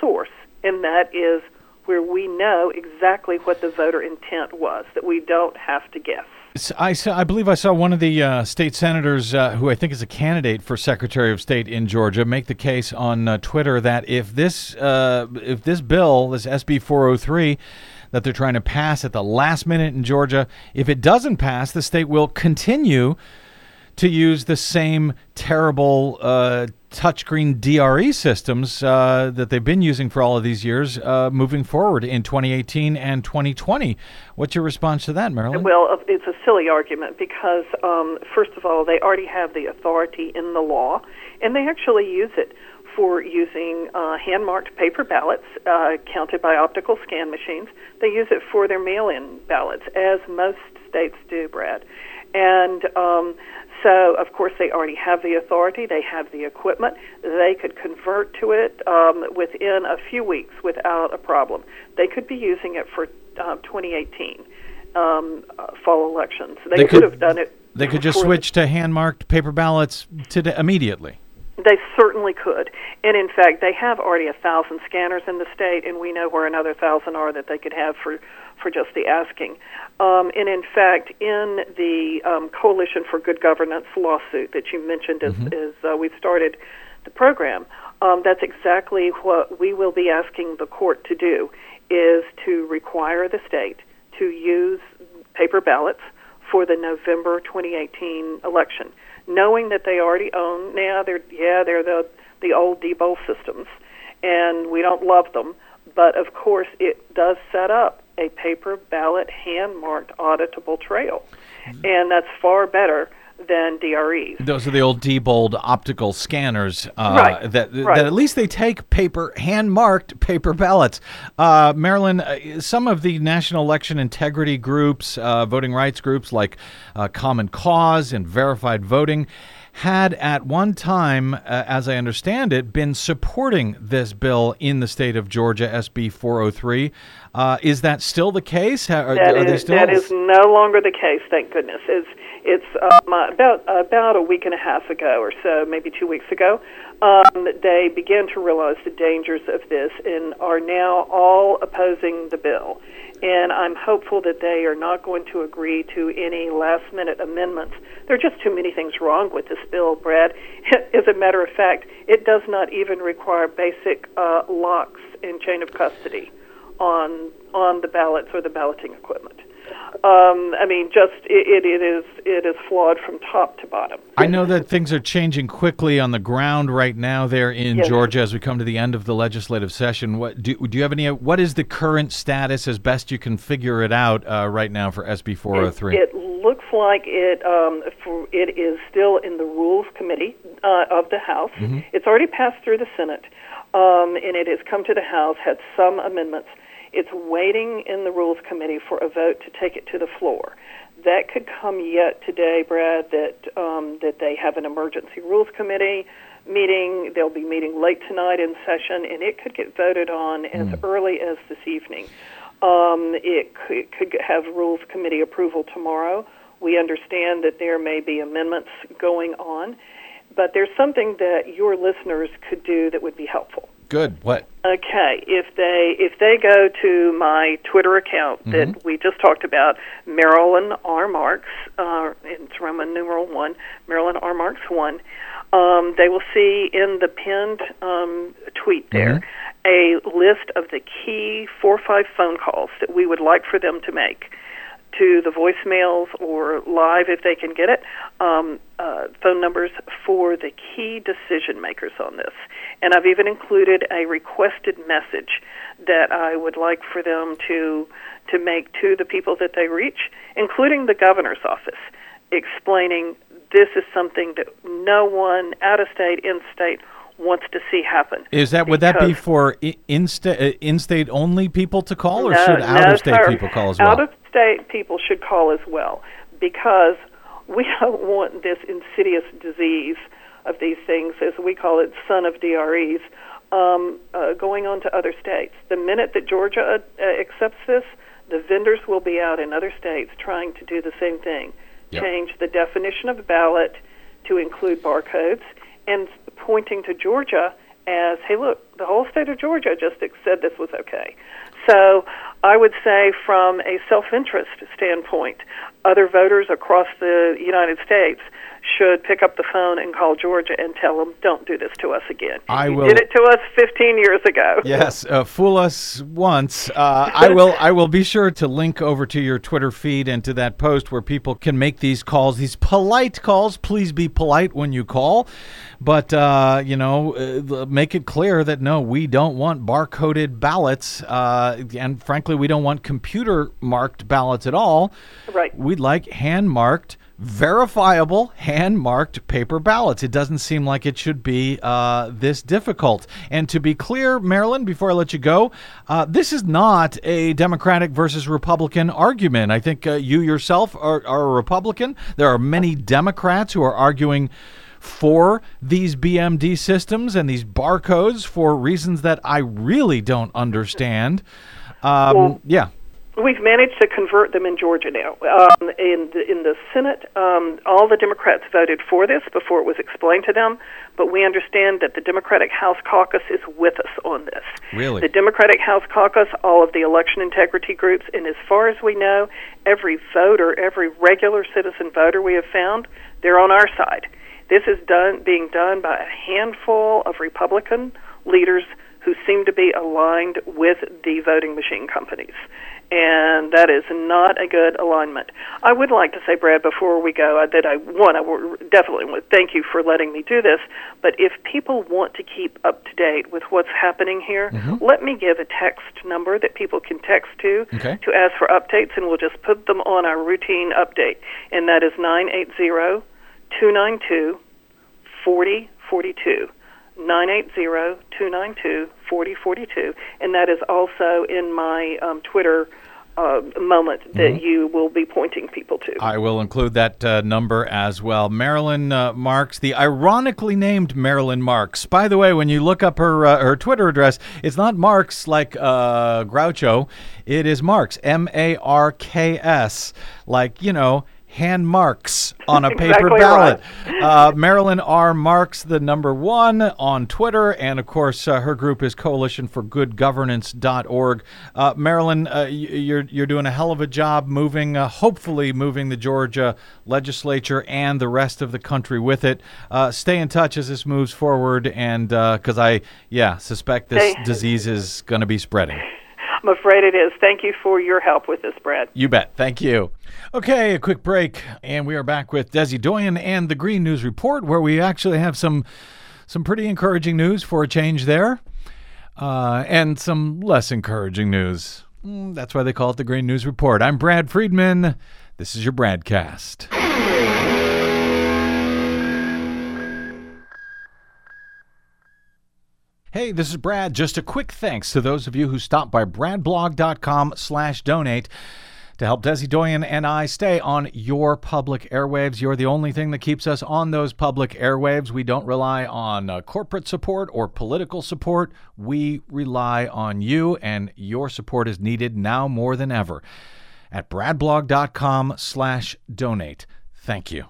source, and that is where we know exactly what the voter intent was, that we don't have to guess. I, saw, I believe I saw one of the uh, state senators, uh, who I think is a candidate for Secretary of State in Georgia, make the case on uh, Twitter that if this uh, if this bill, this SB 403, that they're trying to pass at the last minute in Georgia, if it doesn't pass, the state will continue to use the same terrible uh, touchscreen DRE systems uh, that they've been using for all of these years, uh, moving forward in 2018 and 2020. What's your response to that, Marilyn? Well, uh, it's a silly argument because, um, first of all, they already have the authority in the law, and they actually use it for using uh, hand marked paper ballots uh, counted by optical scan machines. They use it for their mail in ballots, as most states do, Brad. And um, so, of course, they already have the authority, they have the equipment, they could convert to it um, within a few weeks without a problem. They could be using it for uh, 2018 um, fall elections. They, They could, could- have done it. they could just switch to hand marked paper ballots today, immediately. They certainly could. And in fact, they have already a thousand scanners in the state, and we know where another thousand are that they could have for, for just the asking. Um, and in fact, in the um, Coalition for Good Governance lawsuit that you mentioned as, as uh, we started the program, um, that's exactly what we will be asking the court to do, is to require the state to use paper ballots for the November 2018 election, knowing that they already own. Now they're yeah they're the the old Diebold systems, and we don't love them, but of course it does set up a paper ballot hand marked auditable trail, and that's far better than DREs. Those are the old Diebold optical scanners. Uh, Right, That right. that at least they take paper hand marked paper ballots. Uh, Marilyn, uh, some of the national election integrity groups, uh, voting rights groups like uh, Common Cause and Verified Voting. Had at one time, uh, as I understand it, been supporting this bill in the state of Georgia, SB 403. Uh, is that still the case? Ha- Are, That are they is, still? that is no longer the case, thank goodness. It's, it's um, about about a week and a half ago or so, maybe two weeks ago, um, they began to realize the dangers of this and are now all opposing the bill. And I'm hopeful that they are not going to agree to any last minute amendments. There are just too many things wrong with this bill, Brad. As a matter of fact, it does not even require basic uh, locks and chain of custody on on the ballots or the balloting equipment. Um, I mean, just it, it, is it is flawed from top to bottom. I know that things are changing quickly on the ground right now there in Yes. Georgia as we come to the end of the legislative session. What do, do you have any? What is the current status, as best you can figure it out uh, right now for SB 403? It, it looks like it um, for, it is still in the Rules Committee uh, of the House. It's already passed through the Senate, um, and it has come to the House. Had some amendments. It's waiting in the Rules Committee for a vote to take it to the floor. That could come yet today, Brad. That um, that they have an emergency Rules Committee meeting. They'll be meeting late tonight in session, and it could get voted on as early as this evening. Um, it could, could have Rules Committee approval tomorrow. We understand that there may be amendments going on, but there's something that your listeners could do that would be helpful. Good. What? Okay, if they if they go to my Twitter account that Mm-hmm. we just talked about, Marilyn R. Marks, uh, it's Roman numeral one, Marilyn R. Marks one, um, they will see in the pinned um, tweet there a list of the key four or five phone calls that we would like for them to make to the voicemails or live if they can get it, um, uh, phone numbers for the key decision makers on this. And I've even included a requested message that I would like for them to to make to the people that they reach, including the governor's office, explaining this is something that no one out of state, in state wants to see happen. Is that would that be for in-state uh, in-state only people to call, or no, should out-of-state people call as well? Out of state people should call as well because we don't want this insidious disease of these things, as we call it, son of DREs, um, uh, going on to other states. The minute that Georgia uh, accepts this, the vendors will be out in other states trying to do the same thing. Yep. Change the definition of ballot to include barcodes and pointing to Georgia as, hey, look, the whole state of Georgia just said this was okay. So I would say, from a self interest standpoint, other voters across the United States should pick up the phone and call Georgia and tell them, don't do this to us again. I you will- did it to us 15 years ago. Yes, uh, fool us once. Uh, I will. I will be sure to link over to your Twitter feed and to that post where people can make these calls, these polite calls. Please be polite when you call, but uh, you know, uh, make it clear that no, we don't want barcoded ballots, uh, and frankly, we don't want computer marked ballots at all. Right. We'd like hand marked. Verifiable hand marked paper ballots. It doesn't seem like it should be uh, this difficult. And to be clear, Marilyn, before I let you go, uh, this is not a Democratic versus Republican argument. I think uh, you yourself are, are a Republican. There are many Democrats who are arguing for these BMD systems and these barcodes for reasons that I really don't understand. Um, Well- yeah. We've managed to convert them in Georgia now. Um, in the in the Senate, um, all the Democrats voted for this before it was explained to them. But we understand that the Democratic House Caucus is with us on this. Really? The Democratic House Caucus, all of the election integrity groups, and as far as we know, every voter, every regular citizen voter we have found, they're on our side. This is done being done by a handful of Republican leaders who seem to be aligned with the voting machine companies. And that is not a good alignment. I would like to say, Brad, before we go, that I one, I definitely would thank you for letting me do this. But if people want to keep up to date with what's happening here, mm-hmm. let me give a text number that people can text to Okay. to ask for updates, and we'll just put them on our routine update. And that is nine eight zero two nine two 4042. 980-292-4042 and that is also in my um, twitter uh, moment that you will be pointing people to I will include that uh, number as well. Marilyn uh, Marks, the ironically named Marilyn Marks. By the way, when you look up her uh, her Twitter address, it's not Marks like uh, Groucho. It is Marks, M A R K S, like you know. Hand marks on a paper Exactly ballot. Uh, Marilyn R. Marks, the number one on Twitter, and of course, uh, her group is Coalition for Good Governance.org. Uh, Marilyn, uh, you're you're doing a hell of a job moving, uh, hopefully moving the Georgia legislature and the rest of the country with it. Uh, stay in touch as this moves forward, and because I, yeah, suspect this disease is going to be spreading. I'm afraid it is thank you for your help with this brad You bet. Thank you. Okay, a quick break, and we are back with Desi Doyen and the Green News Report, where we actually have some some pretty encouraging news for a change there, uh, and some less encouraging news. Mm, that's why they call it the Green News Report. I'm Brad Friedman. This is your BradCast. Hey, this is Brad. Just a quick thanks to those of you who stopped by bradblog.com slash donate to help Desi Doyen and I stay on your public airwaves. You're the only thing that keeps us on those public airwaves. We don't rely on uh, corporate support or political support. We rely on you, and your support is needed now more than ever at bradblog.com slash donate. Thank you.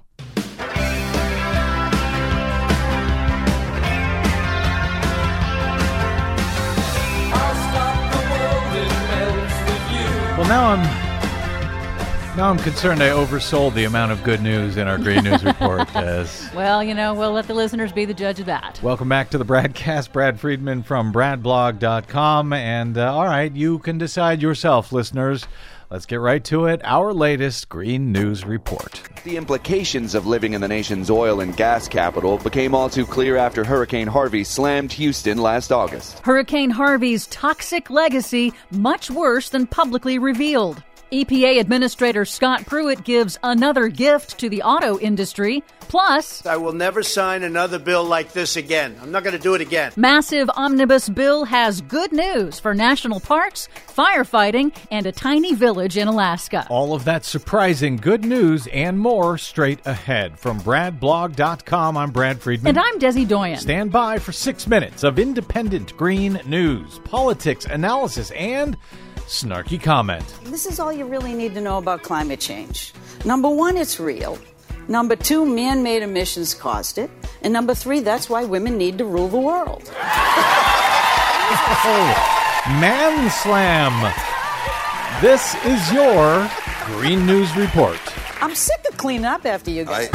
Well, now I'm now I'm concerned I oversold the amount of good news in our Green News Report. As Well, you know, we'll let the listeners be the judge of that. welcome back to the broadcast, Brad Friedman from BradBlog.com, and uh, all right, you can decide yourself, listeners. Let's get right to it. Our latest Green News Report. The implications of living in the nation's oil and gas capital became all too clear after Hurricane Harvey slammed Houston last August. Hurricane Harvey's toxic legacy much worse than publicly revealed. EPA Administrator Scott Pruitt gives another gift to the auto industry. Plus, I will never sign another bill like this again. I'm not going to do it again. massive omnibus bill has good news for national parks, firefighting, and a tiny village in Alaska. All of that surprising good news and more straight ahead. From BradBlog.com, I'm Brad Friedman. And I'm Desi Doyen. Stand by for six minutes of independent green news, politics, analysis, and snarky comment. This is all you really need to know about climate change. Number one, it's real. Number two, man made emissions caused it. And number three, that's why women need to rule the world. Oh, man Slam. This is your Green News Report. I'm sick of cleaning up after you guys.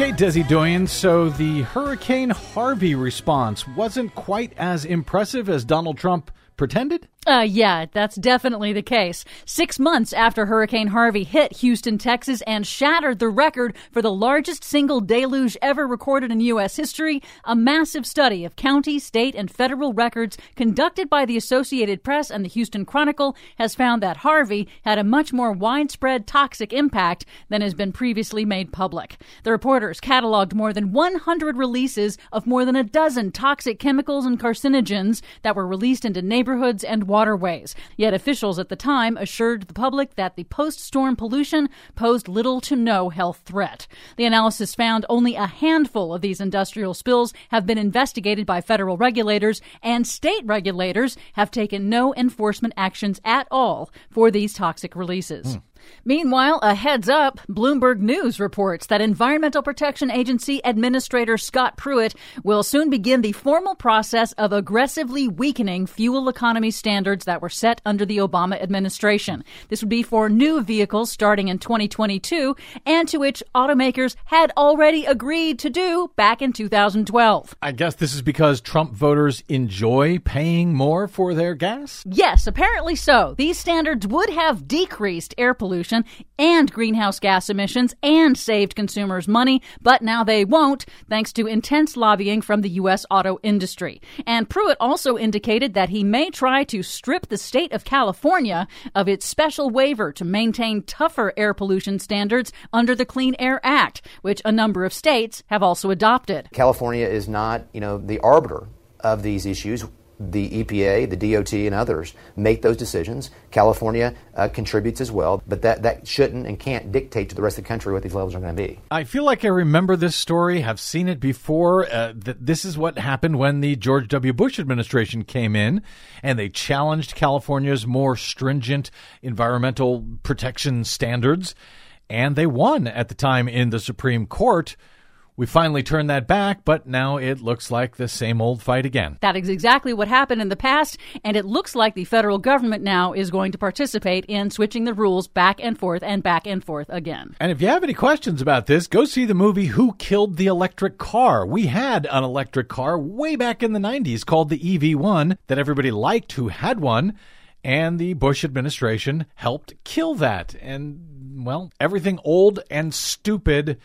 Okay, Desi Doyen, so the Hurricane Harvey response wasn't quite as impressive as Donald Trump pretended? Uh, yeah, that's definitely the case. Six months after Hurricane Harvey hit Houston, Texas, and shattered the record for the largest single deluge ever recorded in U.S. history, a massive study of county, state, and federal records conducted by the Associated Press and the Houston Chronicle has found that Harvey had a much more widespread toxic impact than has been previously made public. The reporters cataloged more than 100 releases of more than a dozen toxic chemicals and carcinogens that were released into neighborhoods and waterways. Yet officials at the time assured the public that the post storm pollution posed little to no health threat. The analysis found only a handful of these industrial spills have been investigated by federal regulators, and state regulators have taken no enforcement actions at all for these toxic releases. Hmm. Meanwhile, a heads up, Bloomberg News reports that Environmental Protection Agency Administrator Scott Pruitt will soon begin the formal process of aggressively weakening fuel economy standards that were set under the Obama administration. This would be for new vehicles starting in 2022 and to which automakers had already agreed to do back in 2012. I guess this is because Trump voters enjoy paying more for their gas? Yes, apparently so. These standards would have decreased air pollution and greenhouse gas emissions and saved consumers money, but now they won't, thanks to intense lobbying from the U.S. auto industry. And Pruitt also indicated that he may try to strip the state of California of its special waiver to maintain tougher air pollution standards under the Clean Air Act, which a number of states have also adopted. California is not, you know, the arbiter of these issues. The EPA, the DOT, and others make those decisions. California uh, contributes as well, but that, that shouldn't and can't dictate to the rest of the country what these levels are going to be. I feel like I remember this story, have seen it before. Uh, that this is what happened when the George W. Bush administration came in and they challenged California's more stringent environmental protection standards, and they won at the time in the Supreme Court. We finally turned that back, but now it looks like the same old fight again. That is exactly what happened in the past, and it looks like the federal government now is going to participate in switching the rules back and forth and back and forth again. And if you have any questions about this, go see the movie Who Killed the Electric Car. We had an electric car way back in the 90s called the EV1 that everybody liked who had one, and the Bush administration helped kill that. And, well, everything old and stupid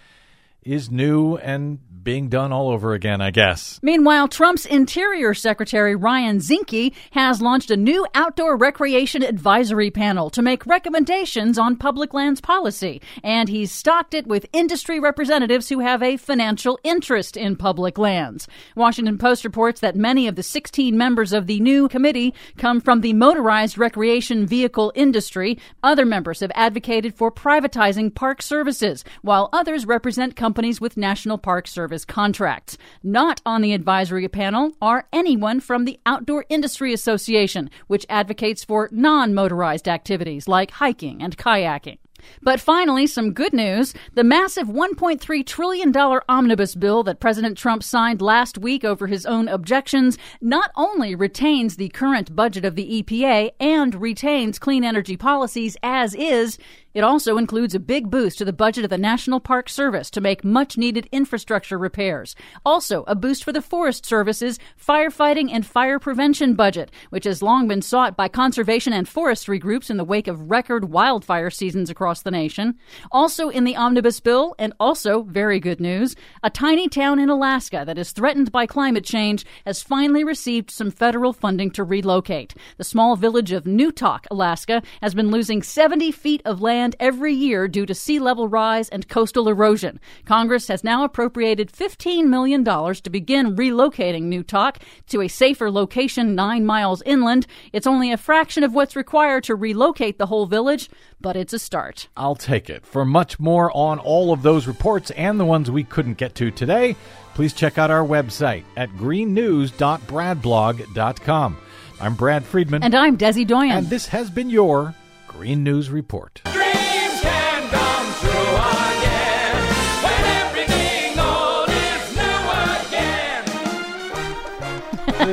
is new and being done all over again, I guess. Meanwhile, Trump's Interior Secretary Ryan Zinke has launched a new outdoor recreation advisory panel to make recommendations on public lands policy, and he's stocked it with industry representatives who have a financial interest in public lands. Washington Post reports that many of the 16 members of the new committee come from the motorized recreation vehicle industry. Other members have advocated for privatizing park services, while others represent companies with National Park Service contracts. Not on the advisory panel are anyone from the Outdoor Industry Association, which advocates for non motorized activities like hiking and kayaking. But finally, some good news. The massive $1.3 trillion omnibus bill that President Trump signed last week over his own objections not only retains the current budget of the EPA and retains clean energy policies as is, it also includes a big boost to the budget of the National Park Service to make much needed infrastructure repairs. Also, a boost for the Forest Service's firefighting and fire prevention budget, which has long been sought by conservation and forestry groups in the wake of record wildfire seasons across the nation. Also in the omnibus bill, and also very good news, a tiny town in Alaska that is threatened by climate change has finally received some federal funding to relocate. The small village of Newtok, Alaska, has been losing 70 feet of land land every year due to sea level rise and coastal erosion. Congress has now appropriated $15 million to begin relocating Newtok to a safer location nine miles inland. It's only a fraction of what's required to relocate the whole village, but it's a start. I'll take it. For much more on all of those reports and the ones we couldn't get to today, please check out our website at greennews.bradblog.com. I'm Brad Friedman. And I'm Desi Doyen. And this has been your Green News Report.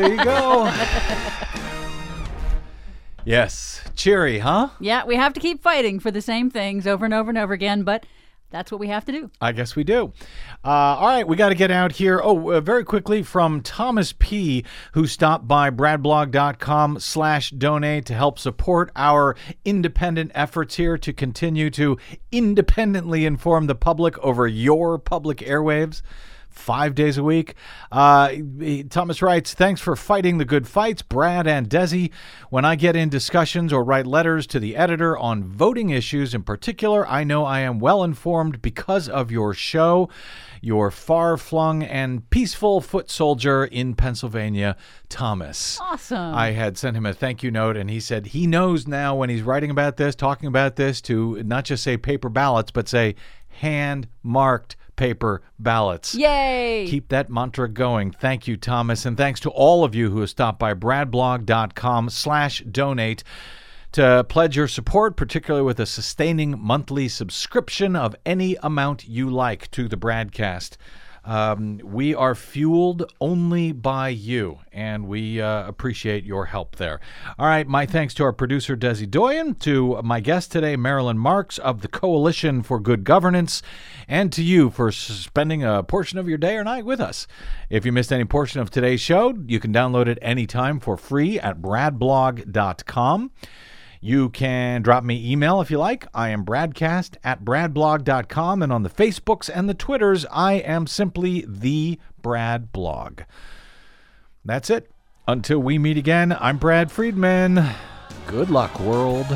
There you go. yes. Cheery, huh? Yeah, we have to keep fighting for the same things over and over and over again, but that's what we have to do. I guess we do. Uh, all right, we got to get out here. Oh, uh, very quickly from Thomas P., who stopped by bradblog.com slash donate to help support our independent efforts here to continue to independently inform the public over your public airwaves five days a week. Uh, Thomas writes, Thanks for fighting the good fights, Brad and Desi. When I get in discussions or write letters to the editor on voting issues in particular, I know I am well informed because of your show. Your far flung and peaceful foot soldier in Pennsylvania, Thomas. Awesome. I had sent him a thank you note, and he said he knows now when he's writing about this, talking about this, to not just say paper ballots, but say hand marked paper ballots. Yay! Keep that mantra going. Thank you, Thomas, and thanks to all of you who have stopped by bradblog.com slash donate to pledge your support, particularly with a sustaining monthly subscription of any amount you like to the BradCast. Um, we are fueled only by you, and we uh, appreciate your help there. All right, my thanks to our producer, Desi Doyen, to my guest today, Marilyn Marks of the Coalition for Good Governance, and to you for spending a portion of your day or night with us. If you missed any portion of today's show, you can download it anytime for free at bradblog.com. You can drop me email if you like. I am bradcast at bradblog.com. And on the Facebooks and the Twitters, I am simply the Brad Blog. That's it. Until we meet again, I'm Brad Friedman. Good luck, world.